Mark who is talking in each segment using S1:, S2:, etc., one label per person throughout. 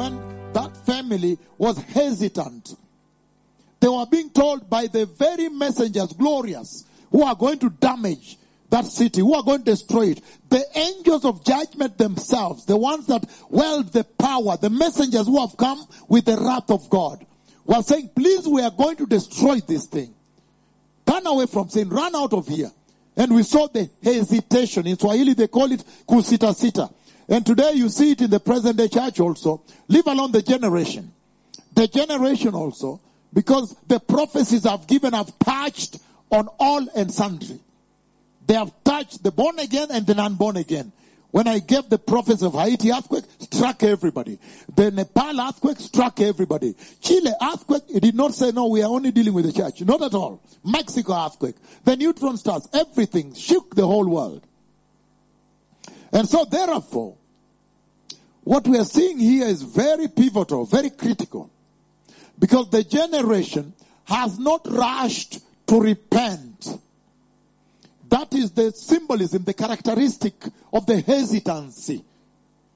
S1: when that family was hesitant. They were being told by the very messengers, glorious, who are going to damage that city, who are going to destroy it. The angels of judgment themselves, the ones that wield the power, the messengers who have come with the wrath of God, were saying, please, we are going to destroy this thing. Turn away from sin, run out of here. And we saw the hesitation. In Swahili, they call it kusita sita. And today you see it in the present day church also. Leave alone the generation. The generation also, because the prophecies I've given have touched on all and sundry. They have touched the born again and the non-born again. When I gave the prophecy of Haiti earthquake, struck everybody. The Nepal earthquake struck everybody. Chile earthquake, it did not say, no, we are only dealing with the church. Not at all. Mexico earthquake. The neutron stars, everything shook the whole world. And so therefore, what we are seeing here is very pivotal, very critical. Because the generation has not rushed to repent. That is the symbolism, the characteristic of the hesitancy.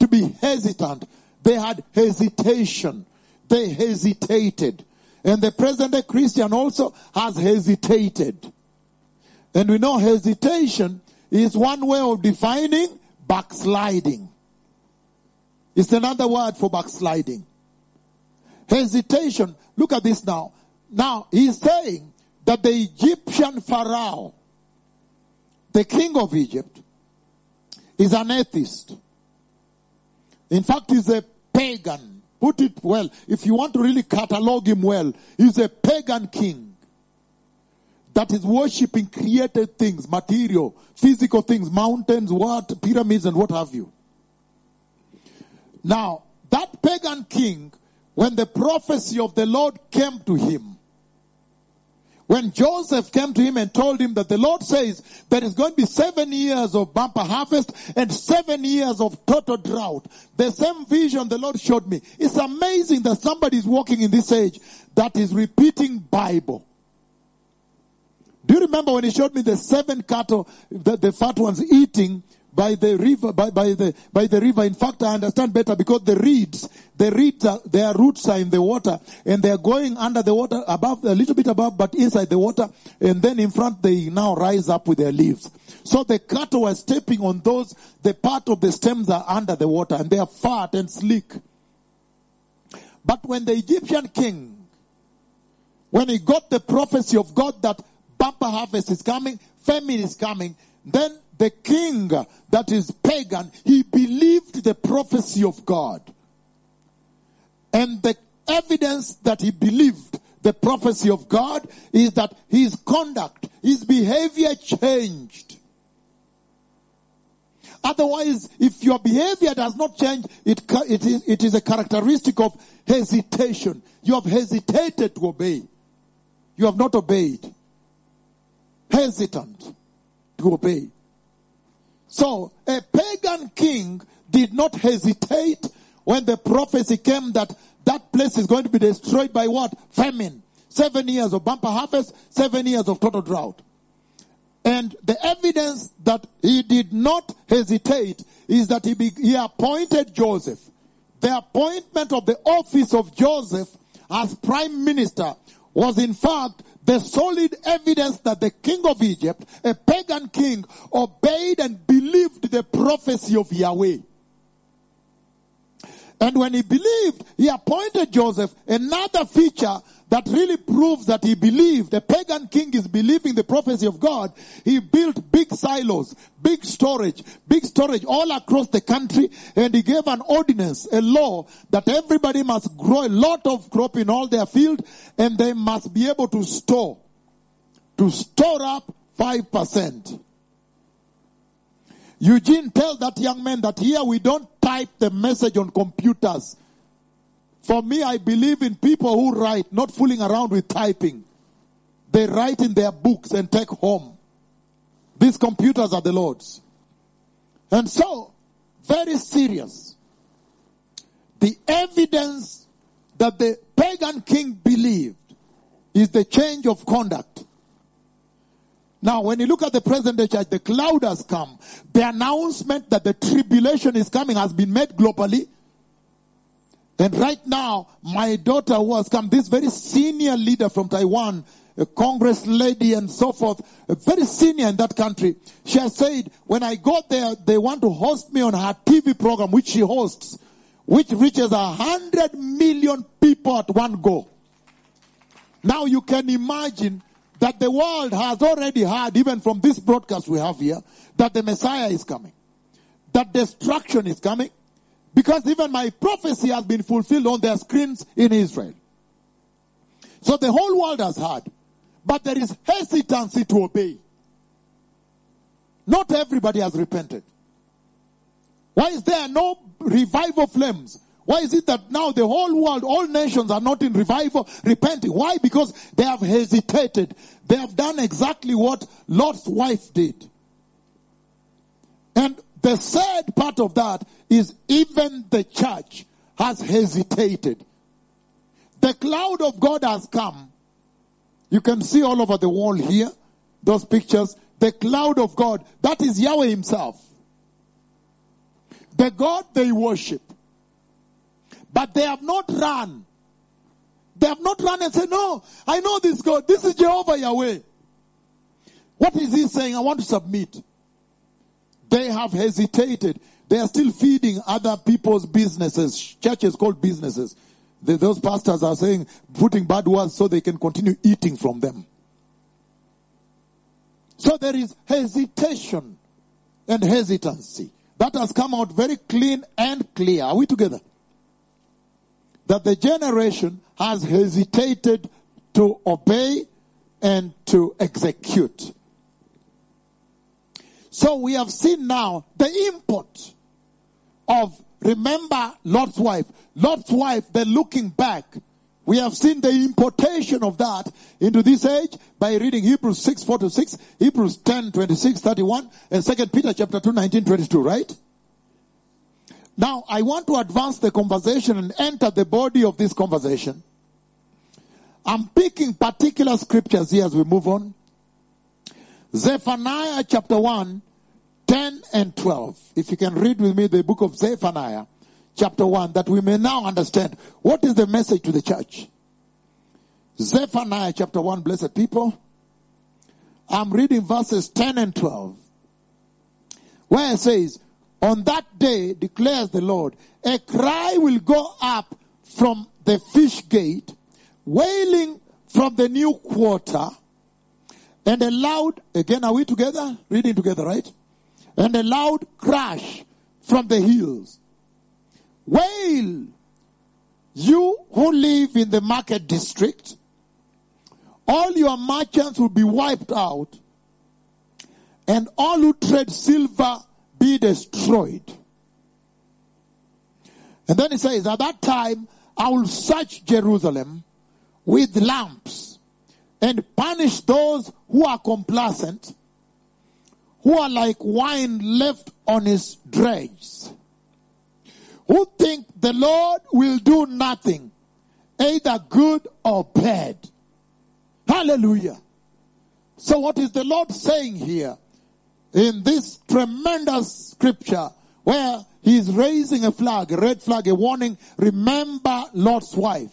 S1: To be hesitant. They had hesitation. They hesitated. And the present day Christian also has hesitated. And we know hesitation is one way of defining backsliding. It's another word for backsliding. Hesitation. Look at this now. Now, he's saying that the Egyptian Pharaoh, the king of Egypt, is an atheist. In fact, he's a pagan. Put it well. If you want to really catalog him well, he's a pagan king that is worshipping created things, material, physical things, mountains, what, pyramids, and what have you. Now, that pagan king, when the prophecy of the Lord came to him, when Joseph came to him and told him that the Lord says there is going to be seven years of bumper harvest and seven years of total drought. The same vision the Lord showed me. It's amazing that somebody is walking in this age that is repeating Bible. Do you remember when he showed me the seven cattle, the, the fat ones eating by the river, by, by the, by the river. In fact, I understand better because the reeds, the reeds are, their roots are in the water and they are going under the water above, a little bit above, but inside the water. And then in front, they now rise up with their leaves. So the cattle were stepping on those, the part of the stems are under the water and they are fat and sleek. But when the Egyptian king, when he got the prophecy of God that bumper harvest is coming, famine is coming, then the king that is pagan, he believed the prophecy of God. And the evidence that he believed the prophecy of God is that his conduct, his behavior changed. Otherwise, if your behavior does not change, it, it, is, it is a characteristic of hesitation. You have hesitated to obey. You have not obeyed. Hesitant to obey. So a pagan king did not hesitate when the prophecy came that that place is going to be destroyed by what? Famine. Seven years of bumper harvest, seven years of total drought. And the evidence that he did not hesitate is that he, be, he appointed Joseph. The appointment of the office of Joseph as prime minister was in fact the solid evidence that the king of Egypt, a pagan king, obeyed and believed the prophecy of Yahweh. And when he believed, he appointed Joseph another feature that really proves that he believed. The pagan king is believing the prophecy of God. He built big silos, big storage, big storage all across the country, and he gave an ordinance, a law that everybody must grow a lot of crop in all their field, and they must be able to store, to store up 5%. Eugene, tell that young man that here we don't type the message on computers. For me, I believe in people who write, not fooling around with typing. They write in their books and take home. These computers are the Lord's. And so, very serious. The evidence that the pagan king believed is the change of conduct. Now, when you look at the present day church, the cloud has come. The announcement that the tribulation is coming has been made globally And right now, my daughter who has come, this very senior leader from Taiwan, a Congress lady and so forth, a very senior in that country, she has said, when I got there, they want to host me on her TV program, which she hosts, which reaches a hundred million people at one go. Now you can imagine that the world has already heard, even from this broadcast we have here, that the Messiah is coming. That destruction is coming. Because even my prophecy has been fulfilled on their screens in Israel. So the whole world has heard. But there is hesitancy to obey. Not everybody has repented. Why is there no revival flames? Why is it that now the whole world, all nations are not in revival, repenting? Why? Because they have hesitated. They have done exactly what Lot's wife did. And the sad part of that is even the church has hesitated. The cloud of God has come. You can see all over the wall here, those pictures. The cloud of God, that is Yahweh himself. The God they worship. But they have not run. They have not run and said, no, I know this God. This is Jehovah Yahweh. What is he saying? I want to submit. They have hesitated. They are still feeding other people's businesses. Churches called businesses. Those pastors are saying, putting bad words so they can continue eating from them. So there is hesitation and hesitancy. That has come out very clean and clear. Are we together? That the generation has hesitated to obey and to execute. So we have seen now the import of remember Lot's wife. Lot's wife, then looking back. We have seen the importation of that into this age by reading Hebrews 6, 4 to 6, Hebrews 10, 26, 31, and 2 Peter chapter 2, 19, 22, right? Now, I want to advance the conversation and enter the body of this conversation. I'm picking particular scriptures here as we move on. Zephaniah chapter 1, 10 and 12. If you can read with me the book of Zephaniah chapter 1, that we may now understand what is the message to the church. Zephaniah chapter 1, blessed people. I'm reading verses 10 and 12. Where it says, On that day, declares the Lord, a cry will go up from the fish gate, wailing from the new quarter, and a loud, again, are we together? Reading together, right? And a loud crash from the hills. Wail, you who live in the market district, all your merchants will be wiped out, and all who trade silver be destroyed. And then he says, At that time I will search Jerusalem with lamps and punish those who are complacent, who are like wine left on his dregs, who think the Lord will do nothing, either good or bad. Hallelujah. So what is the Lord saying here in this tremendous scripture where he is raising a flag, a red flag, a warning, remember Lot's wife.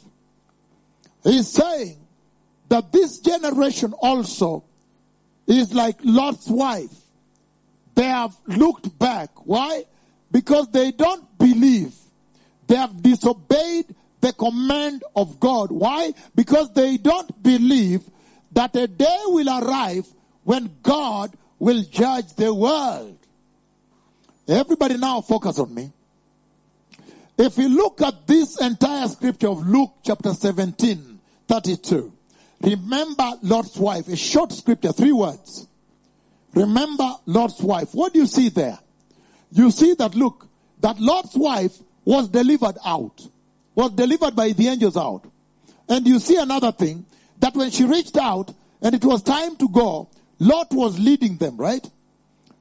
S1: He's saying that this generation also is like Lot's wife. They have looked back. Why? Because they don't believe. They have disobeyed the command of God. Why? Because they don't believe that a day will arrive when God will judge the world. Everybody now focus on me. If we look at this entire scripture of Luke chapter 17, 32, remember Lot's wife, a short scripture, three words. Remember Lot's wife. What do you see there? You see that, look, that Lot's wife was delivered out, was delivered by the angels out. And you see another thing, that when she reached out and it was time to go, Lot was leading them, right?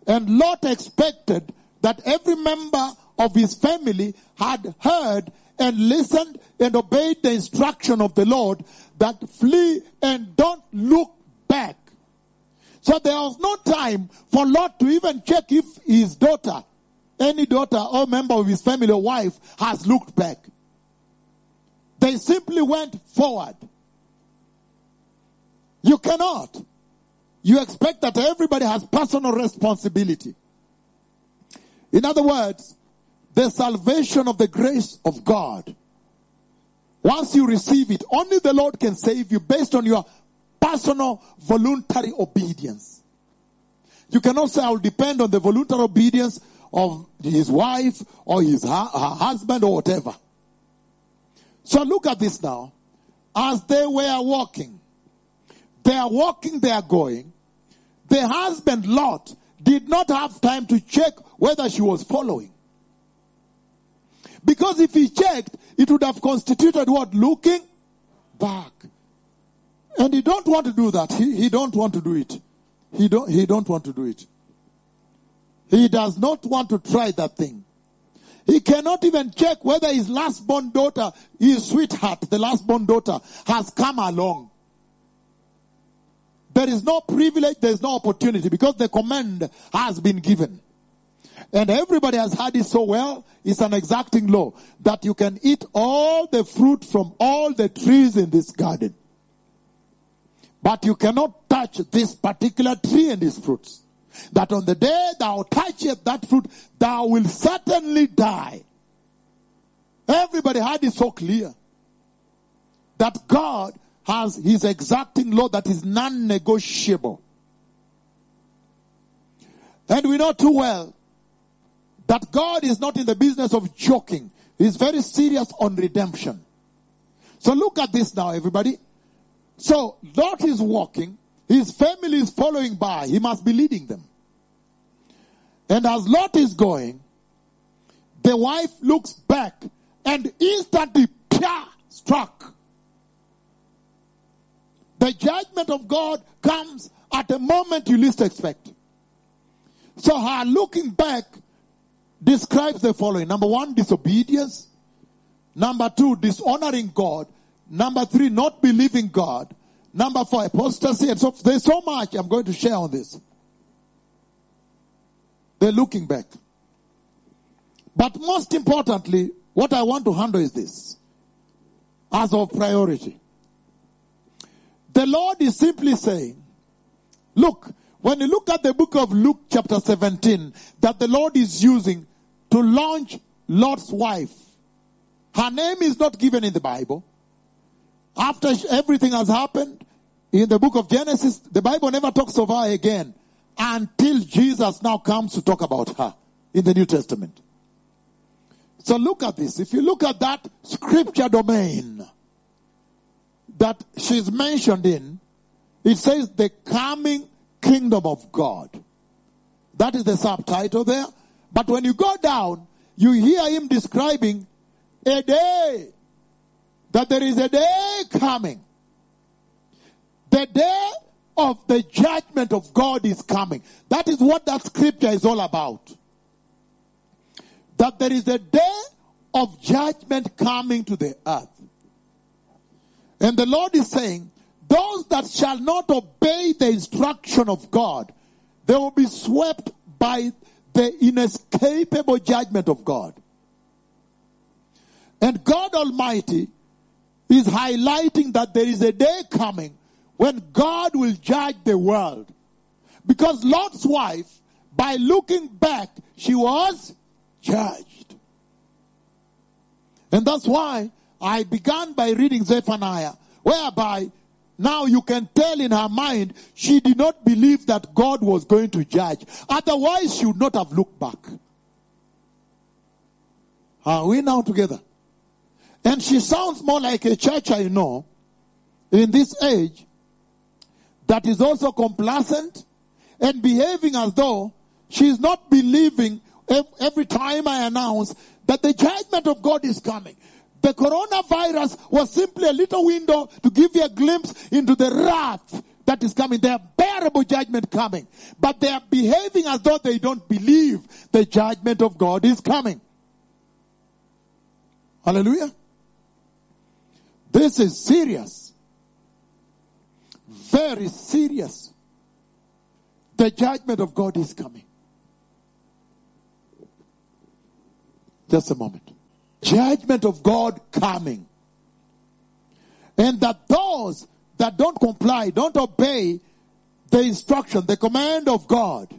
S1: And Lot expected that every member of his family had heard and listened and obeyed the instruction of the Lord that flee and don't look back. So there was no time for Lot to even check if his daughter, any daughter or member of his family or wife has looked back. They simply went forward. You cannot. You expect that everybody has personal responsibility. In other words, the salvation of the grace of God. Once you receive it, only the Lord can save you based on your personal voluntary obedience. You cannot say, I will depend on the voluntary obedience of his wife or his her husband or whatever. So look at this now. As they were walking, they are walking, they are going. The husband Lot did not have time to check whether she was following. Because if he checked, it would have constituted what? Looking back. And he don't want to do that. He, he don't want to do it. He don't, he don't want to do it. He does not want to try that thing. He cannot even check whether his last born daughter, his sweetheart, the last born daughter, has come along. There is no privilege, there is no opportunity because the command has been given. And everybody has heard it so well. It's an exacting law that you can eat all the fruit from all the trees in this garden. But you cannot touch this particular tree and its fruits. That on the day thou touchest that fruit, thou will certainly die. Everybody had it so clear that God has his exacting law that is non-negotiable. And we know too well that God is not in the business of joking. He's very serious on redemption. So look at this now, everybody. So Lot is walking. His family is following by. He must be leading them. And as Lot is going, the wife looks back and instantly pia, struck. The judgment of God comes at a moment you least expect. So her looking back describes the following. Number one, disobedience. Number two, dishonoring God. Number three, not believing God. Number four, apostasy. And so there's so much I'm going to share on this. They're looking back. But most importantly, what I want to handle is this. As of priority. The Lord is simply saying, look, when you look at the book of Luke chapter 17, that the Lord is using to launch Lot's wife. Her name is not given in the Bible. After everything has happened, in the book of Genesis, the Bible never talks of her again until Jesus now comes to talk about her in the New Testament. So look at this. If you look at that scripture domain that she's mentioned in, it says the coming kingdom of God. That is the subtitle there. But when you go down, you hear him describing a day. That there is a day coming. The day of the judgment of God is coming. That is what that scripture is all about. That there is a day of judgment coming to the earth. And the Lord is saying, those that shall not obey the instruction of God, they will be swept by the inescapable judgment of God. And God Almighty is highlighting that there is a day coming when God will judge the world. Because Lot's wife, by looking back, she was judged. And that's why I began by reading Zephaniah, whereby now you can tell in her mind she did not believe that God was going to judge. Otherwise, she would not have looked back. Are we now together? And she sounds more like a church I know in this age that is also complacent and behaving as though she's not believing every time I announce that the judgment of God is coming. The coronavirus was simply a little window to give you a glimpse into the wrath that is coming, the unbearable judgment coming. But they are behaving as though they don't believe the judgment of God is coming. Hallelujah. This is serious. Very serious. The judgment of God is coming. Just a moment judgment of God coming. And that those that don't comply, don't obey the instruction, the command of God,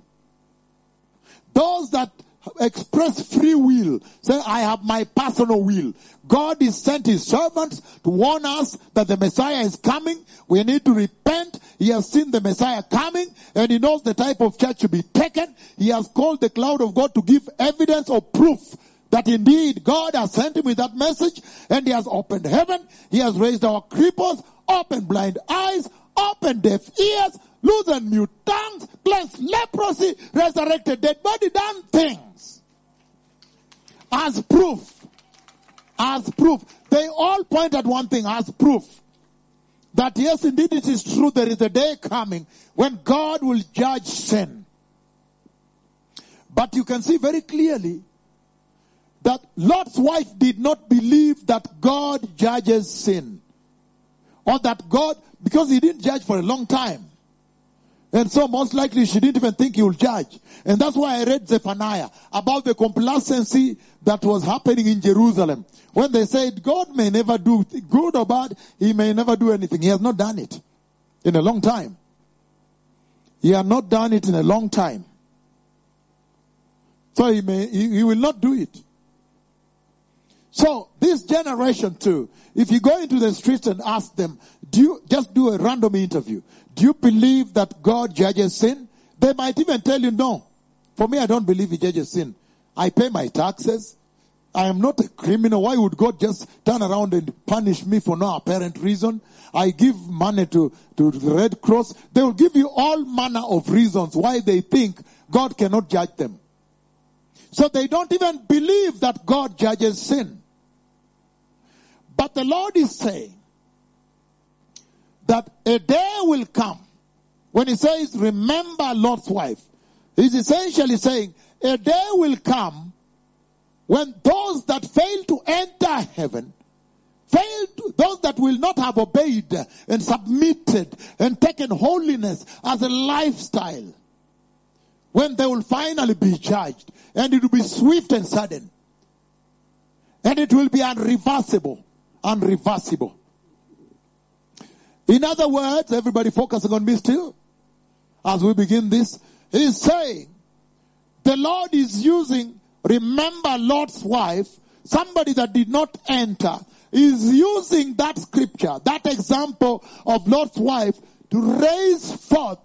S1: those that express free will, say, I have my personal will. God is sent his servants to warn us that the Messiah is coming. We need to repent. He has seen the Messiah coming and he knows the type of church to be taken. He has called the cloud of God to give evidence or proof that indeed God has sent him with that message and he has opened heaven. He has raised our cripples, opened blind eyes, opened deaf ears, loosened mute tongues, cleansed leprosy, resurrected dead body, done things. As proof. As proof. They all point at one thing as proof. That yes, indeed it is true there is a day coming when God will judge sin. But you can see very clearly that Lot's wife did not believe that God judges sin. Or that God, because he didn't judge for a long time. And so most likely she didn't even think he will judge. And that's why I read Zephaniah about the complacency that was happening in Jerusalem. When they said God may never do good or bad, he may never do anything. He has not done it in a long time. He has not done it in a long time. So he may, he, he will not do it. So this generation too, if you go into the streets and ask them, do you just do a random interview? Do you believe that God judges sin? They might even tell you no. For me, I don't believe he judges sin. I pay my taxes. I am not a criminal. Why would God just turn around and punish me for no apparent reason? I give money to, to the Red Cross. They will give you all manner of reasons why they think God cannot judge them. So they don't even believe that God judges sin. But the Lord is saying that a day will come when he says, remember Lot's wife. He's essentially saying, a day will come when those that fail to enter heaven, fail to, those that will not have obeyed and submitted and taken holiness as a lifestyle, when they will finally be judged, and it will be swift and sudden, and it will be unreversible unreversible. In other words, everybody focusing on me still, as we begin this, he's saying, the Lord is using, remember Lot's wife, somebody that did not enter, is using that scripture, that example of Lot's wife to raise forth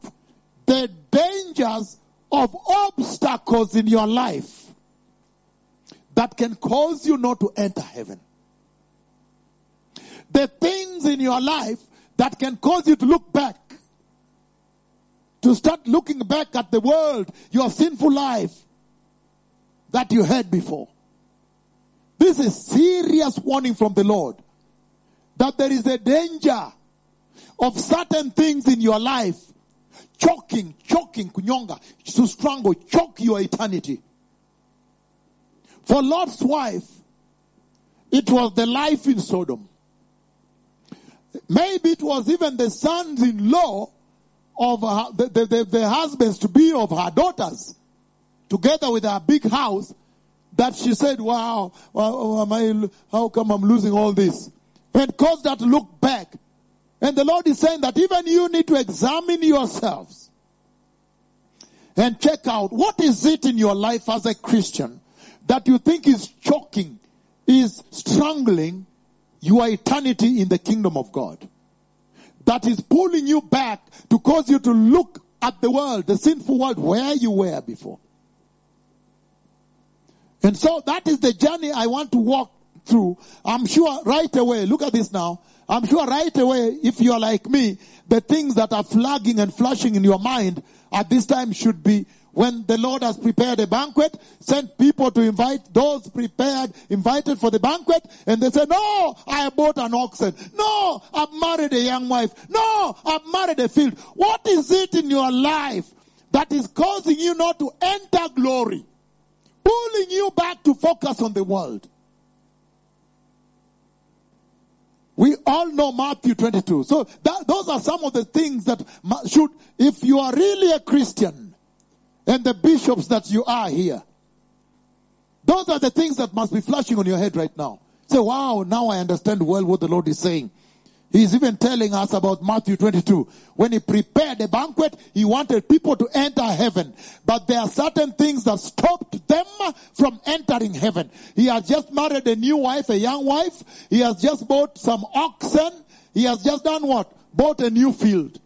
S1: the dangers of obstacles in your life that can cause you not to enter heaven the things in your life that can cause you to look back. To start looking back at the world, your sinful life that you had before. This is serious warning from the Lord that there is a danger of certain things in your life choking, choking, kunyonga, to strangle, choke your eternity. For Lot's wife, it was the life in Sodom. Maybe it was even the sons-in-law of her, the, the, the, the husbands to be of her daughters, together with her big house, that she said, wow, wow am I, how come I'm losing all this? And caused her to look back. And the Lord is saying that even you need to examine yourselves and check out what is it in your life as a Christian that you think is choking, is strangling, your eternity in the kingdom of God. That is pulling you back to cause you to look at the world, the sinful world, where you were before. And so that is the journey I want to walk through. I'm sure right away, look at this now. I'm sure right away, if you're like me, the things that are flagging and flashing in your mind at this time should be when the Lord has prepared a banquet, sent people to invite those prepared, invited for the banquet, and they say, no, I bought an oxen. No, I've married a young wife. No, I've married a field. What is it in your life that is causing you not to enter glory? Pulling you back to focus on the world. We all know Matthew 22. So that, those are some of the things that should, if you are really a Christian, and the bishops that you are here. Those are the things that must be flashing on your head right now. Say, wow, now I understand well what the Lord is saying. He's even telling us about Matthew 22. When he prepared a banquet, he wanted people to enter heaven. But there are certain things that stopped them from entering heaven. He has just married a new wife, a young wife. He has just bought some oxen. He has just done what? Bought a new field.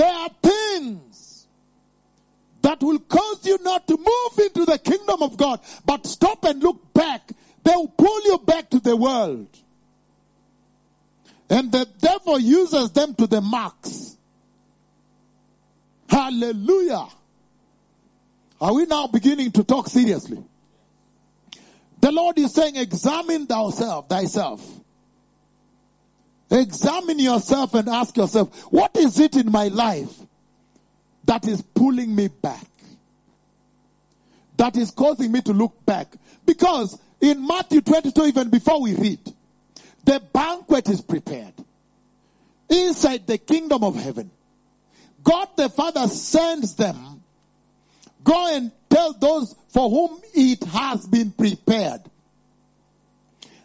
S1: There are things that will cause you not to move into the kingdom of God, but stop and look back. They will pull you back to the world. And the devil uses them to the max. Hallelujah. Are we now beginning to talk seriously? The Lord is saying, examine thyself, thyself. Examine yourself and ask yourself, what is it in my life that is pulling me back? That is causing me to look back. Because in Matthew 22, even before we read, the banquet is prepared inside the kingdom of heaven. God the Father sends them. Go and tell those for whom it has been prepared.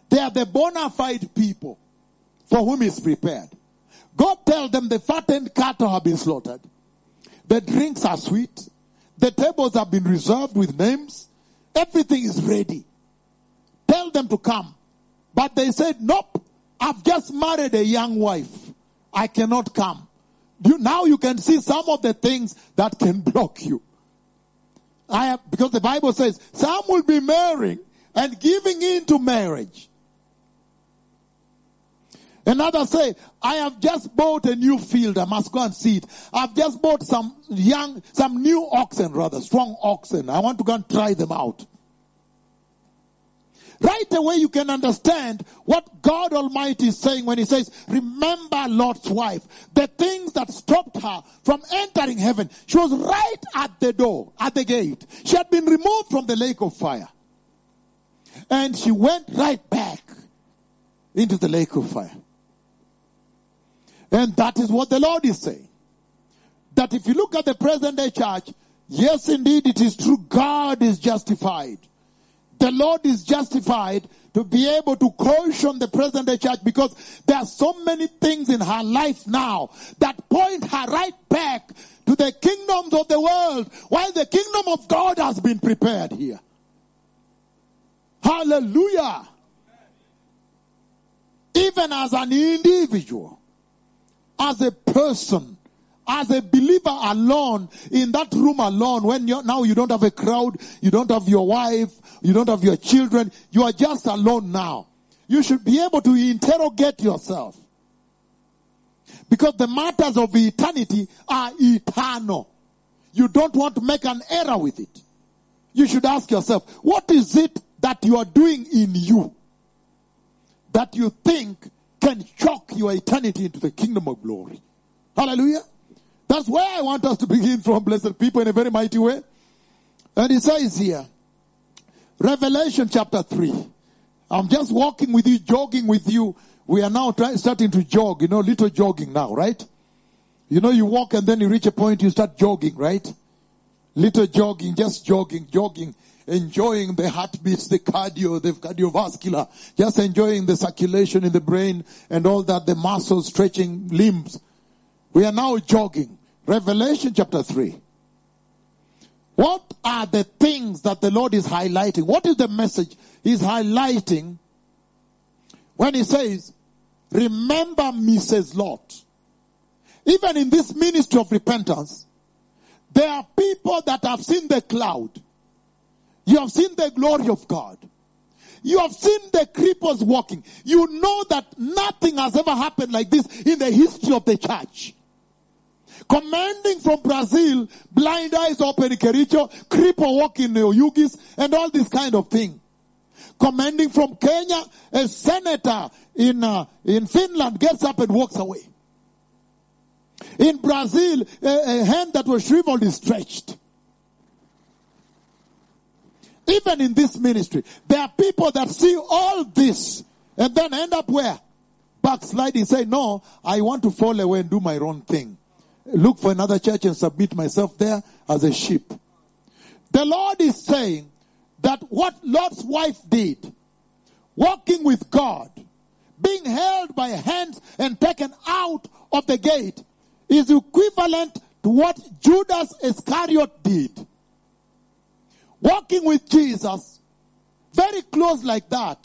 S1: They are the bona fide people for whom is prepared. God tell them the fattened cattle have been slaughtered. The drinks are sweet. The tables have been reserved with names. Everything is ready. Tell them to come. But they said, nope, I've just married a young wife. I cannot come. You, now you can see some of the things that can block you. I have, because the Bible says some will be marrying and giving in to marriage. Another say, I have just bought a new field. I must go and see it. I've just bought some young, some new oxen rather, strong oxen. I want to go and try them out. Right away you can understand what God Almighty is saying when He says, remember Lot's wife. The things that stopped her from entering heaven. She was right at the door, at the gate. She had been removed from the lake of fire. And she went right back into the lake of fire. And that is what the Lord is saying. That if you look at the present day church, yes indeed it is true, God is justified the Lord is justified to be able to caution the present day church because there are so many things in her life now that point her right back to the kingdoms of the world while the kingdom of God has been prepared here. Hallelujah. Even as an individual, as a person, as a believer alone, in that room alone, when you now you don't have a crowd, you don't have your wife, you don't have your children, you are just alone now. You should be able to interrogate yourself. Because the matters of eternity are eternal. You don't want to make an error with it. You should ask yourself, what is it that you are doing in you that you think can shock your eternity into the kingdom of glory? Hallelujah. That's where I want us to begin from, blessed people, in a very mighty way. And it says here, Revelation chapter 3. I'm just walking with you, jogging with you. We are now try, starting to jog, you know, little jogging now, right? You know, you walk and then you reach a point you start jogging, right? Little jogging, just jogging, jogging, enjoying the heartbeats, the cardio, the cardiovascular, just enjoying the circulation in the brain and all that, the muscles stretching limbs. We are now jogging. Revelation chapter 3. What are the things that the Lord is highlighting? What is the message He's highlighting when He says, Remember Mrs. Lot? Even in this ministry of repentance, there are people that have seen the cloud. You have seen the glory of God. You have seen the creepers walking. You know that nothing has ever happened like this in the history of the church. Commanding from Brazil, blind eyes open Kericho, cripple walk in Oyugis, and all this kind of thing. Commanding from Kenya, a senator in, uh, in Finland gets up and walks away. In Brazil, a, a hand that was shriveled is stretched. Even in this ministry, there are people that see all this and then end up where? Backsliding, say, no, I want to fall away and do my own thing look for another church and submit myself there as a sheep. The Lord is saying that what Lot's wife did, walking with God, being held by hands and taken out of the gate is equivalent to what Judas Iscariot did. Walking with Jesus, very close like that,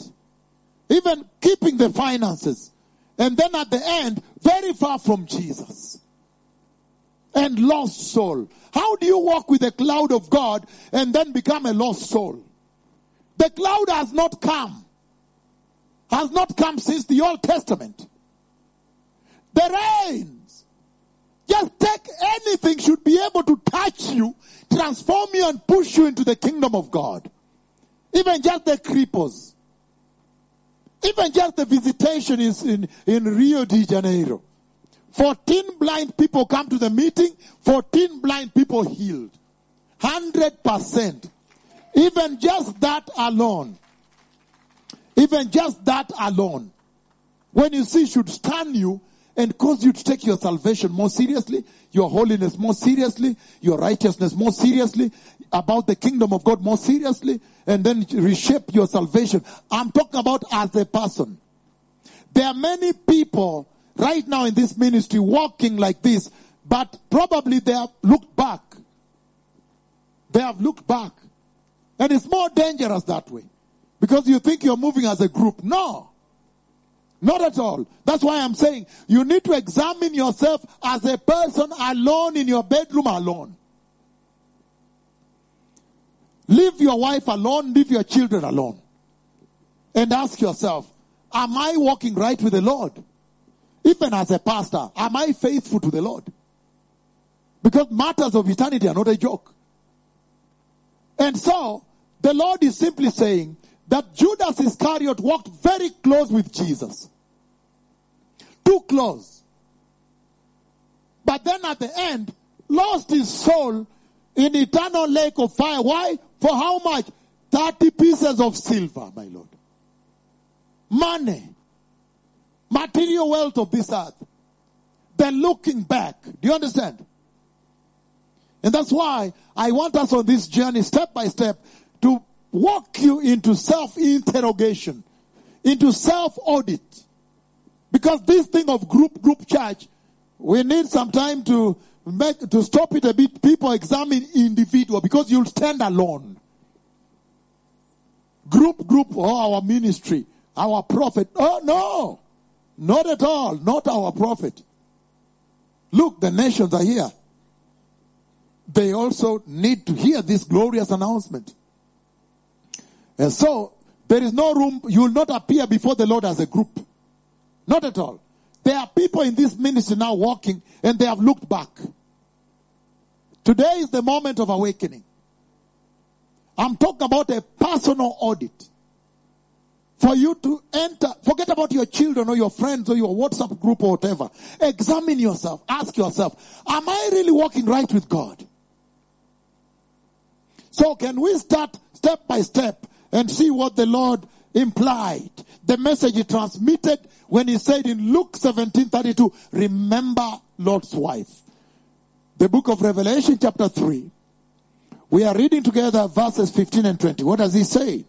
S1: even keeping the finances, and then at the end, very far from Jesus. And lost soul. How do you walk with the cloud of God and then become a lost soul? The cloud has not come. Has not come since the Old Testament. The rains. Just take anything should be able to touch you, transform you and push you into the kingdom of God. Even just the creepers. Even just the visitation is in, in Rio de Janeiro. 14 blind people come to the meeting, 14 blind people healed. 100%. Even just that alone. Even just that alone. When you see should stun you and cause you to take your salvation more seriously, your holiness more seriously, your righteousness more seriously, about the kingdom of God more seriously, and then reshape your salvation. I'm talking about as a person. There are many people right now in this ministry walking like this, but probably they have looked back. They have looked back. And it's more dangerous that way. Because you think you're moving as a group. No. Not at all. That's why I'm saying you need to examine yourself as a person alone in your bedroom alone. Leave your wife alone, leave your children alone. And ask yourself, am I walking right with the Lord? Even as a pastor, am I faithful to the Lord? Because matters of eternity are not a joke. And so, the Lord is simply saying that Judas Iscariot walked very close with Jesus. Too close. But then at the end, lost his soul in eternal lake of fire. Why? For how much? 30 pieces of silver, my Lord. Money. Material wealth of this earth. Then looking back. Do you understand? And that's why I want us on this journey, step by step, to walk you into self-interrogation, into self-audit. Because this thing of group, group church, we need some time to make, to stop it a bit. People examine individual because you'll stand alone. Group, group, oh, our ministry, our prophet. Oh no! Not at all. Not our prophet. Look, the nations are here. They also need to hear this glorious announcement. And so, there is no room, you will not appear before the Lord as a group. Not at all. There are people in this ministry now walking and they have looked back. Today is the moment of awakening. I'm talking about a personal audit. For you to enter, forget about your children or your friends or your WhatsApp group or whatever. Examine yourself. Ask yourself, am I really walking right with God? So can we start step by step and see what the Lord implied? The message he transmitted when he said in Luke 17:32, remember Lot's wife. The book of Revelation chapter 3. We are reading together verses 15 and 20. What does he say?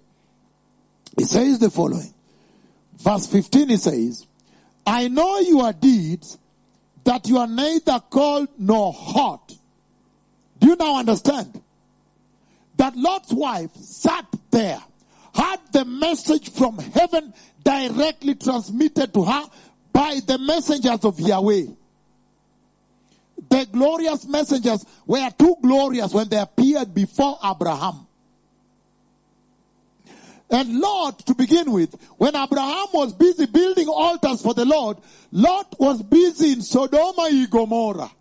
S1: He says the following. Verse 15 he says, I know your deeds, that you are neither cold nor hot. Do you now understand? that Lot's wife sat there, had the message from heaven directly transmitted to her by the messengers of Yahweh. The glorious messengers were too glorious when they appeared before Abraham. And Lot, to begin with, when Abraham was busy building altars for the Lord, Lot was busy in Sodom and Gomorrah.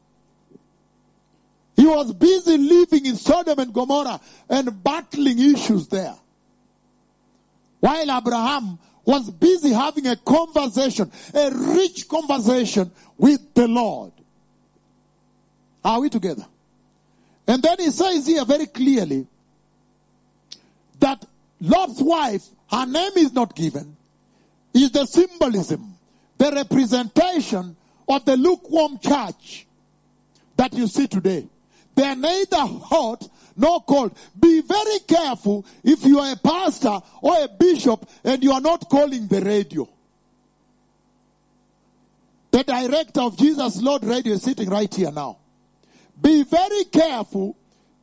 S1: He was busy living in Sodom and Gomorrah and battling issues there. While Abraham was busy having a conversation, a rich conversation with the Lord. Are we together? And then he says here very clearly that Lot's wife, her name is not given, is the symbolism, the representation of the lukewarm church that you see today. They are neither hot nor cold. Be very careful if you are a pastor or a bishop and you are not calling the radio. The director of Jesus Lord Radio is sitting right here now. Be very careful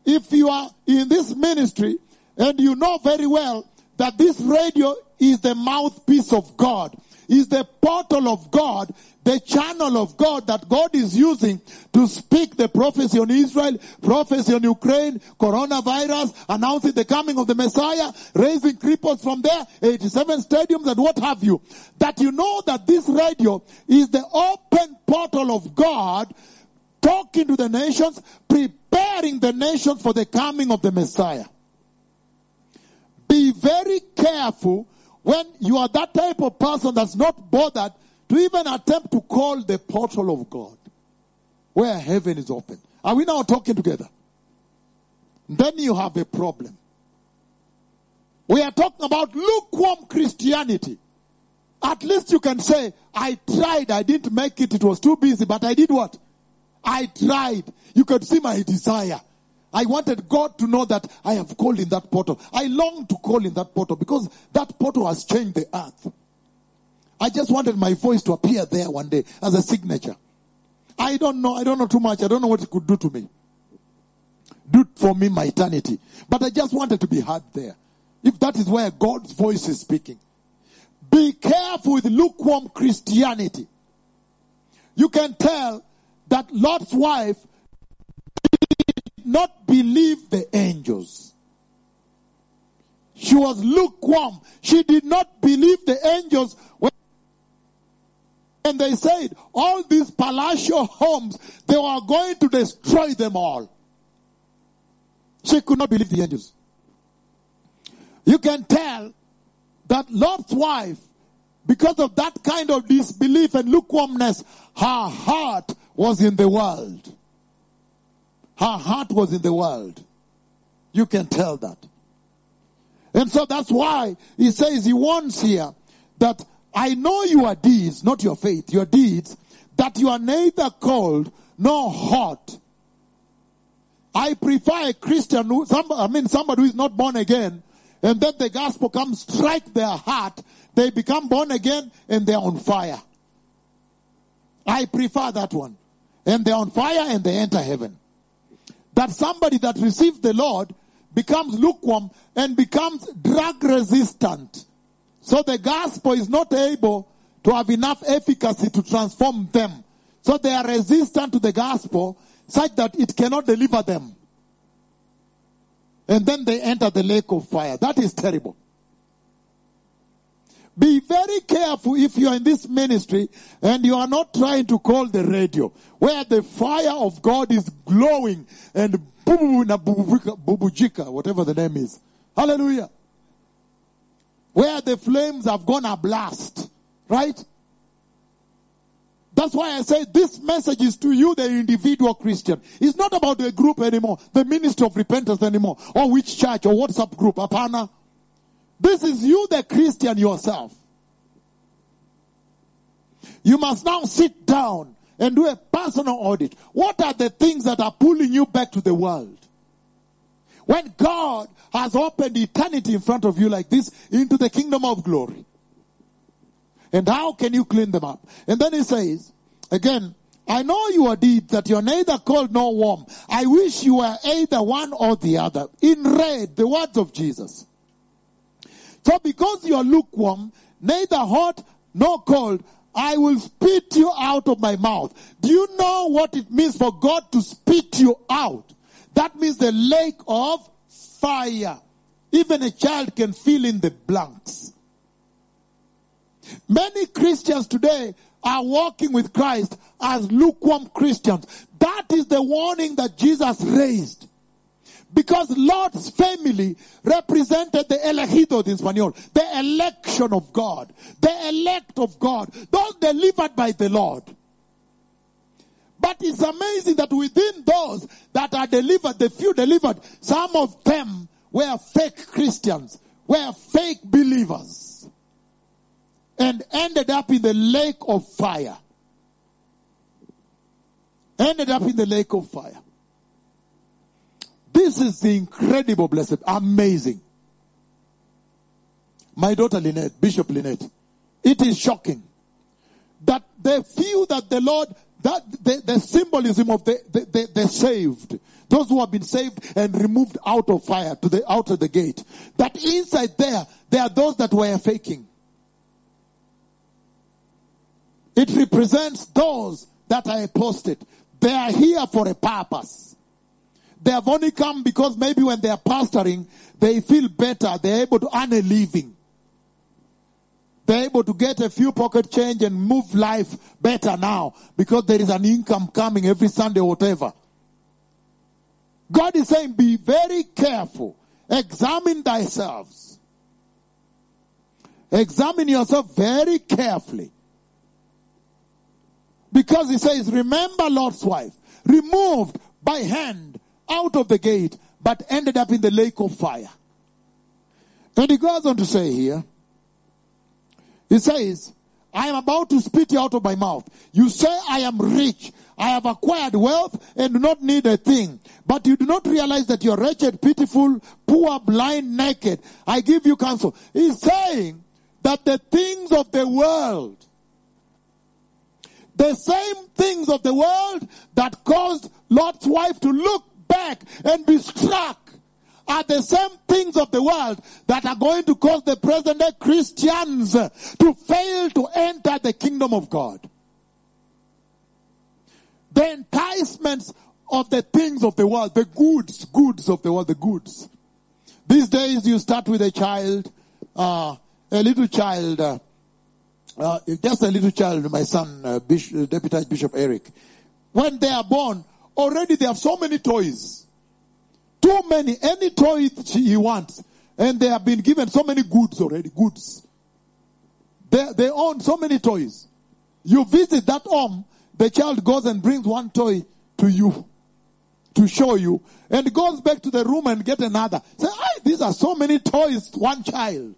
S1: if you are in this ministry and you know very well that this radio is the mouthpiece of God, is the portal of God, the channel of God that God is using to speak the prophecy on Israel, prophecy on Ukraine, coronavirus, announcing the coming of the Messiah, raising cripples from there, 87 stadiums and what have you. That you know that this radio is the open portal of God talking to the nations, preparing the nations for the coming of the Messiah. Be very careful when you are that type of person that's not bothered to even attempt to call the portal of God where heaven is open. Are we now talking together? Then you have a problem. We are talking about lukewarm Christianity. At least you can say, I tried, I didn't make it, it was too busy, but I did what? I tried. You could see my desire. I wanted God to know that I have called in that portal. I long to call in that portal because that portal has changed the earth. I just wanted my voice to appear there one day as a signature. I don't know. I don't know too much. I don't know what it could do to me. Do for me my eternity. But I just wanted to be heard there. If that is where God's voice is speaking. Be careful with lukewarm Christianity. You can tell that Lot's wife not believe the angels. She was lukewarm. She did not believe the angels when and they said all these palatial homes, they were going to destroy them all. She could not believe the angels. You can tell that Lot's wife, because of that kind of disbelief and lukewarmness, her heart was in the world. Her heart was in the world. You can tell that. And so that's why he says, he warns here that I know your deeds, not your faith, your deeds, that you are neither cold nor hot. I prefer a Christian who, some, I mean somebody who is not born again, and then the gospel comes strike their heart, they become born again and they're on fire. I prefer that one. And they're on fire and they enter heaven. That somebody that receives the Lord becomes lukewarm and becomes drug resistant. So the gospel is not able to have enough efficacy to transform them. So they are resistant to the gospel such that it cannot deliver them. And then they enter the lake of fire. That is terrible. Be very careful if you are in this ministry and you are not trying to call the radio where the fire of God is glowing and bubujika, whatever the name is. Hallelujah. Where the flames have gone a blast. Right? That's why I say this message is to you, the individual Christian. It's not about the group anymore, the ministry of repentance anymore, or which church or WhatsApp group, Apana. This is you, the Christian yourself. You must now sit down and do a personal audit. What are the things that are pulling you back to the world? When God has opened eternity in front of you like this into the kingdom of glory. And how can you clean them up? And then he says, again, I know your deeds that you're neither cold nor warm. I wish you were either one or the other. In red, the words of Jesus. So because you are lukewarm, neither hot nor cold, I will spit you out of my mouth. Do you know what it means for God to spit you out? That means the lake of fire. Even a child can fill in the blanks. Many Christians today are walking with Christ as lukewarm Christians. That is the warning that Jesus raised. Because Lot's family represented the elegidos in Spanish, the election of God, the elect of God, those delivered by the Lord. But it's amazing that within those that are delivered, the few delivered, some of them were fake Christians, were fake believers, and ended up in the lake of fire. Ended up in the lake of fire. This is the incredible blessing. amazing. My daughter Lynette, Bishop Lynette, it is shocking. that they feel that the Lord, that the, the symbolism of the, the, the, the saved, those who have been saved and removed out of fire to the out of the gate, that inside there, there are those that were faking. It represents those that are apostate. They are here for a purpose. They have only come because maybe when they are pastoring, they feel better. They're able to earn a living. They're able to get a few pocket change and move life better now because there is an income coming every Sunday whatever. God is saying, be very careful. Examine thyself. Examine yourself very carefully. Because he says, remember Lot's wife, removed by hand out of the gate, but ended up in the lake of fire. And he goes on to say here, he says, I am about to spit you out of my mouth. You say, I am rich. I have acquired wealth and do not need a thing. But you do not realize that you're wretched, pitiful, poor, blind, naked. I give you counsel. He's saying that the things of the world, the same things of the world that caused Lot's wife to look back and be struck are the same things of the world that are going to cause the present day Christians to fail to enter the kingdom of God. The enticements of the things of the world, the goods, goods of the world, the goods. These days you start with a child, uh, a little child, uh, uh, just a little child, my son, uh, Bishop, Deputy Bishop Eric. When they are born, already they have so many toys. Too many, any toy he wants. And they have been given so many goods already, goods. They, they own so many toys. You visit that home, the child goes and brings one toy to you to show you and goes back to the room and get another. Say, these are so many toys, one child.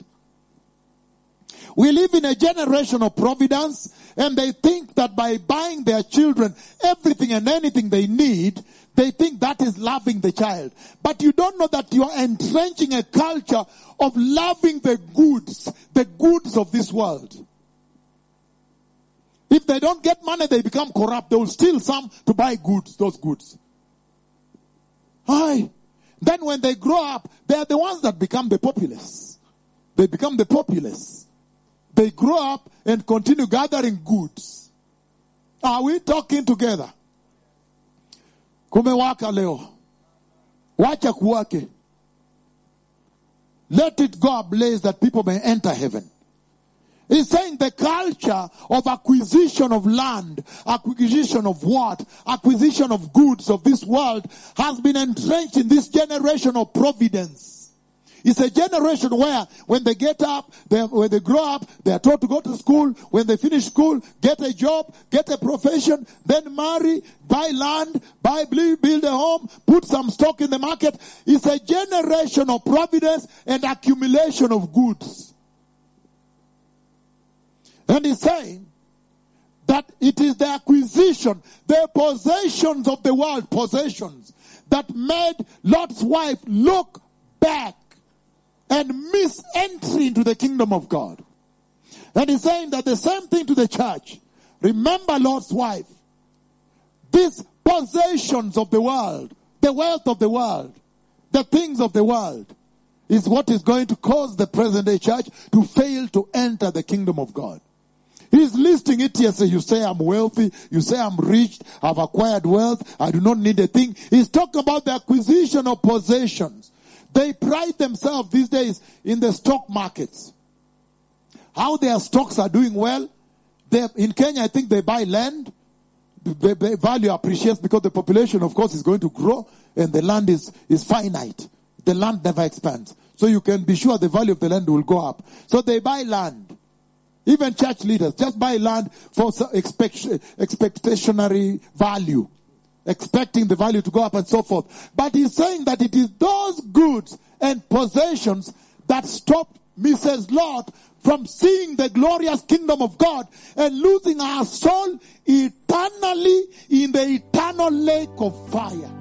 S1: We live in a generation of providence and they think that by buying their children everything and anything they need, they think that is loving the child. But you don't know that you are entrenching a culture of loving the goods, the goods of this world. If they don't get money, they become corrupt. They will steal some to buy goods, those goods. Aye. Then when they grow up, they are the ones that become the populace. They become the populace. They grow up and continue gathering goods. Are we talking together? Kumewaka leo. Wacha kuwake. Let it go ablaze that people may enter heaven. He's saying the culture of acquisition of land, acquisition of what? Acquisition of goods of this world has been entrenched in this generation of providence. It's a generation where when they get up, they, when they grow up, they are taught to go to school. When they finish school, get a job, get a profession, then marry, buy land, buy, build a home, put some stock in the market. It's a generation of providence and accumulation of goods. And he's saying that it is the acquisition, the possessions of the world, possessions, that made Lot's wife look back and miss entry into the kingdom of God. And he's saying that the same thing to the church. Remember Lot's wife. These possessions of the world, the wealth of the world, the things of the world, is what is going to cause the present day church to fail to enter the kingdom of God. He's listing it here. So you say I'm wealthy. You say I'm rich. I've acquired wealth. I do not need a thing. He's talking about the acquisition of possessions. They pride themselves these days in the stock markets. How their stocks are doing well. They, in Kenya, I think they buy land. The, value appreciates because the population, of course, is going to grow and the land is, is finite. The land never expands. So you can be sure the value of the land will go up. So they buy land. Even church leaders just buy land for expect, expectationary value. Expecting the value to go up and so forth. But he's saying that it is those goods and possessions that stop Mrs. Lot from seeing the glorious kingdom of God and losing our soul eternally in the eternal lake of fire.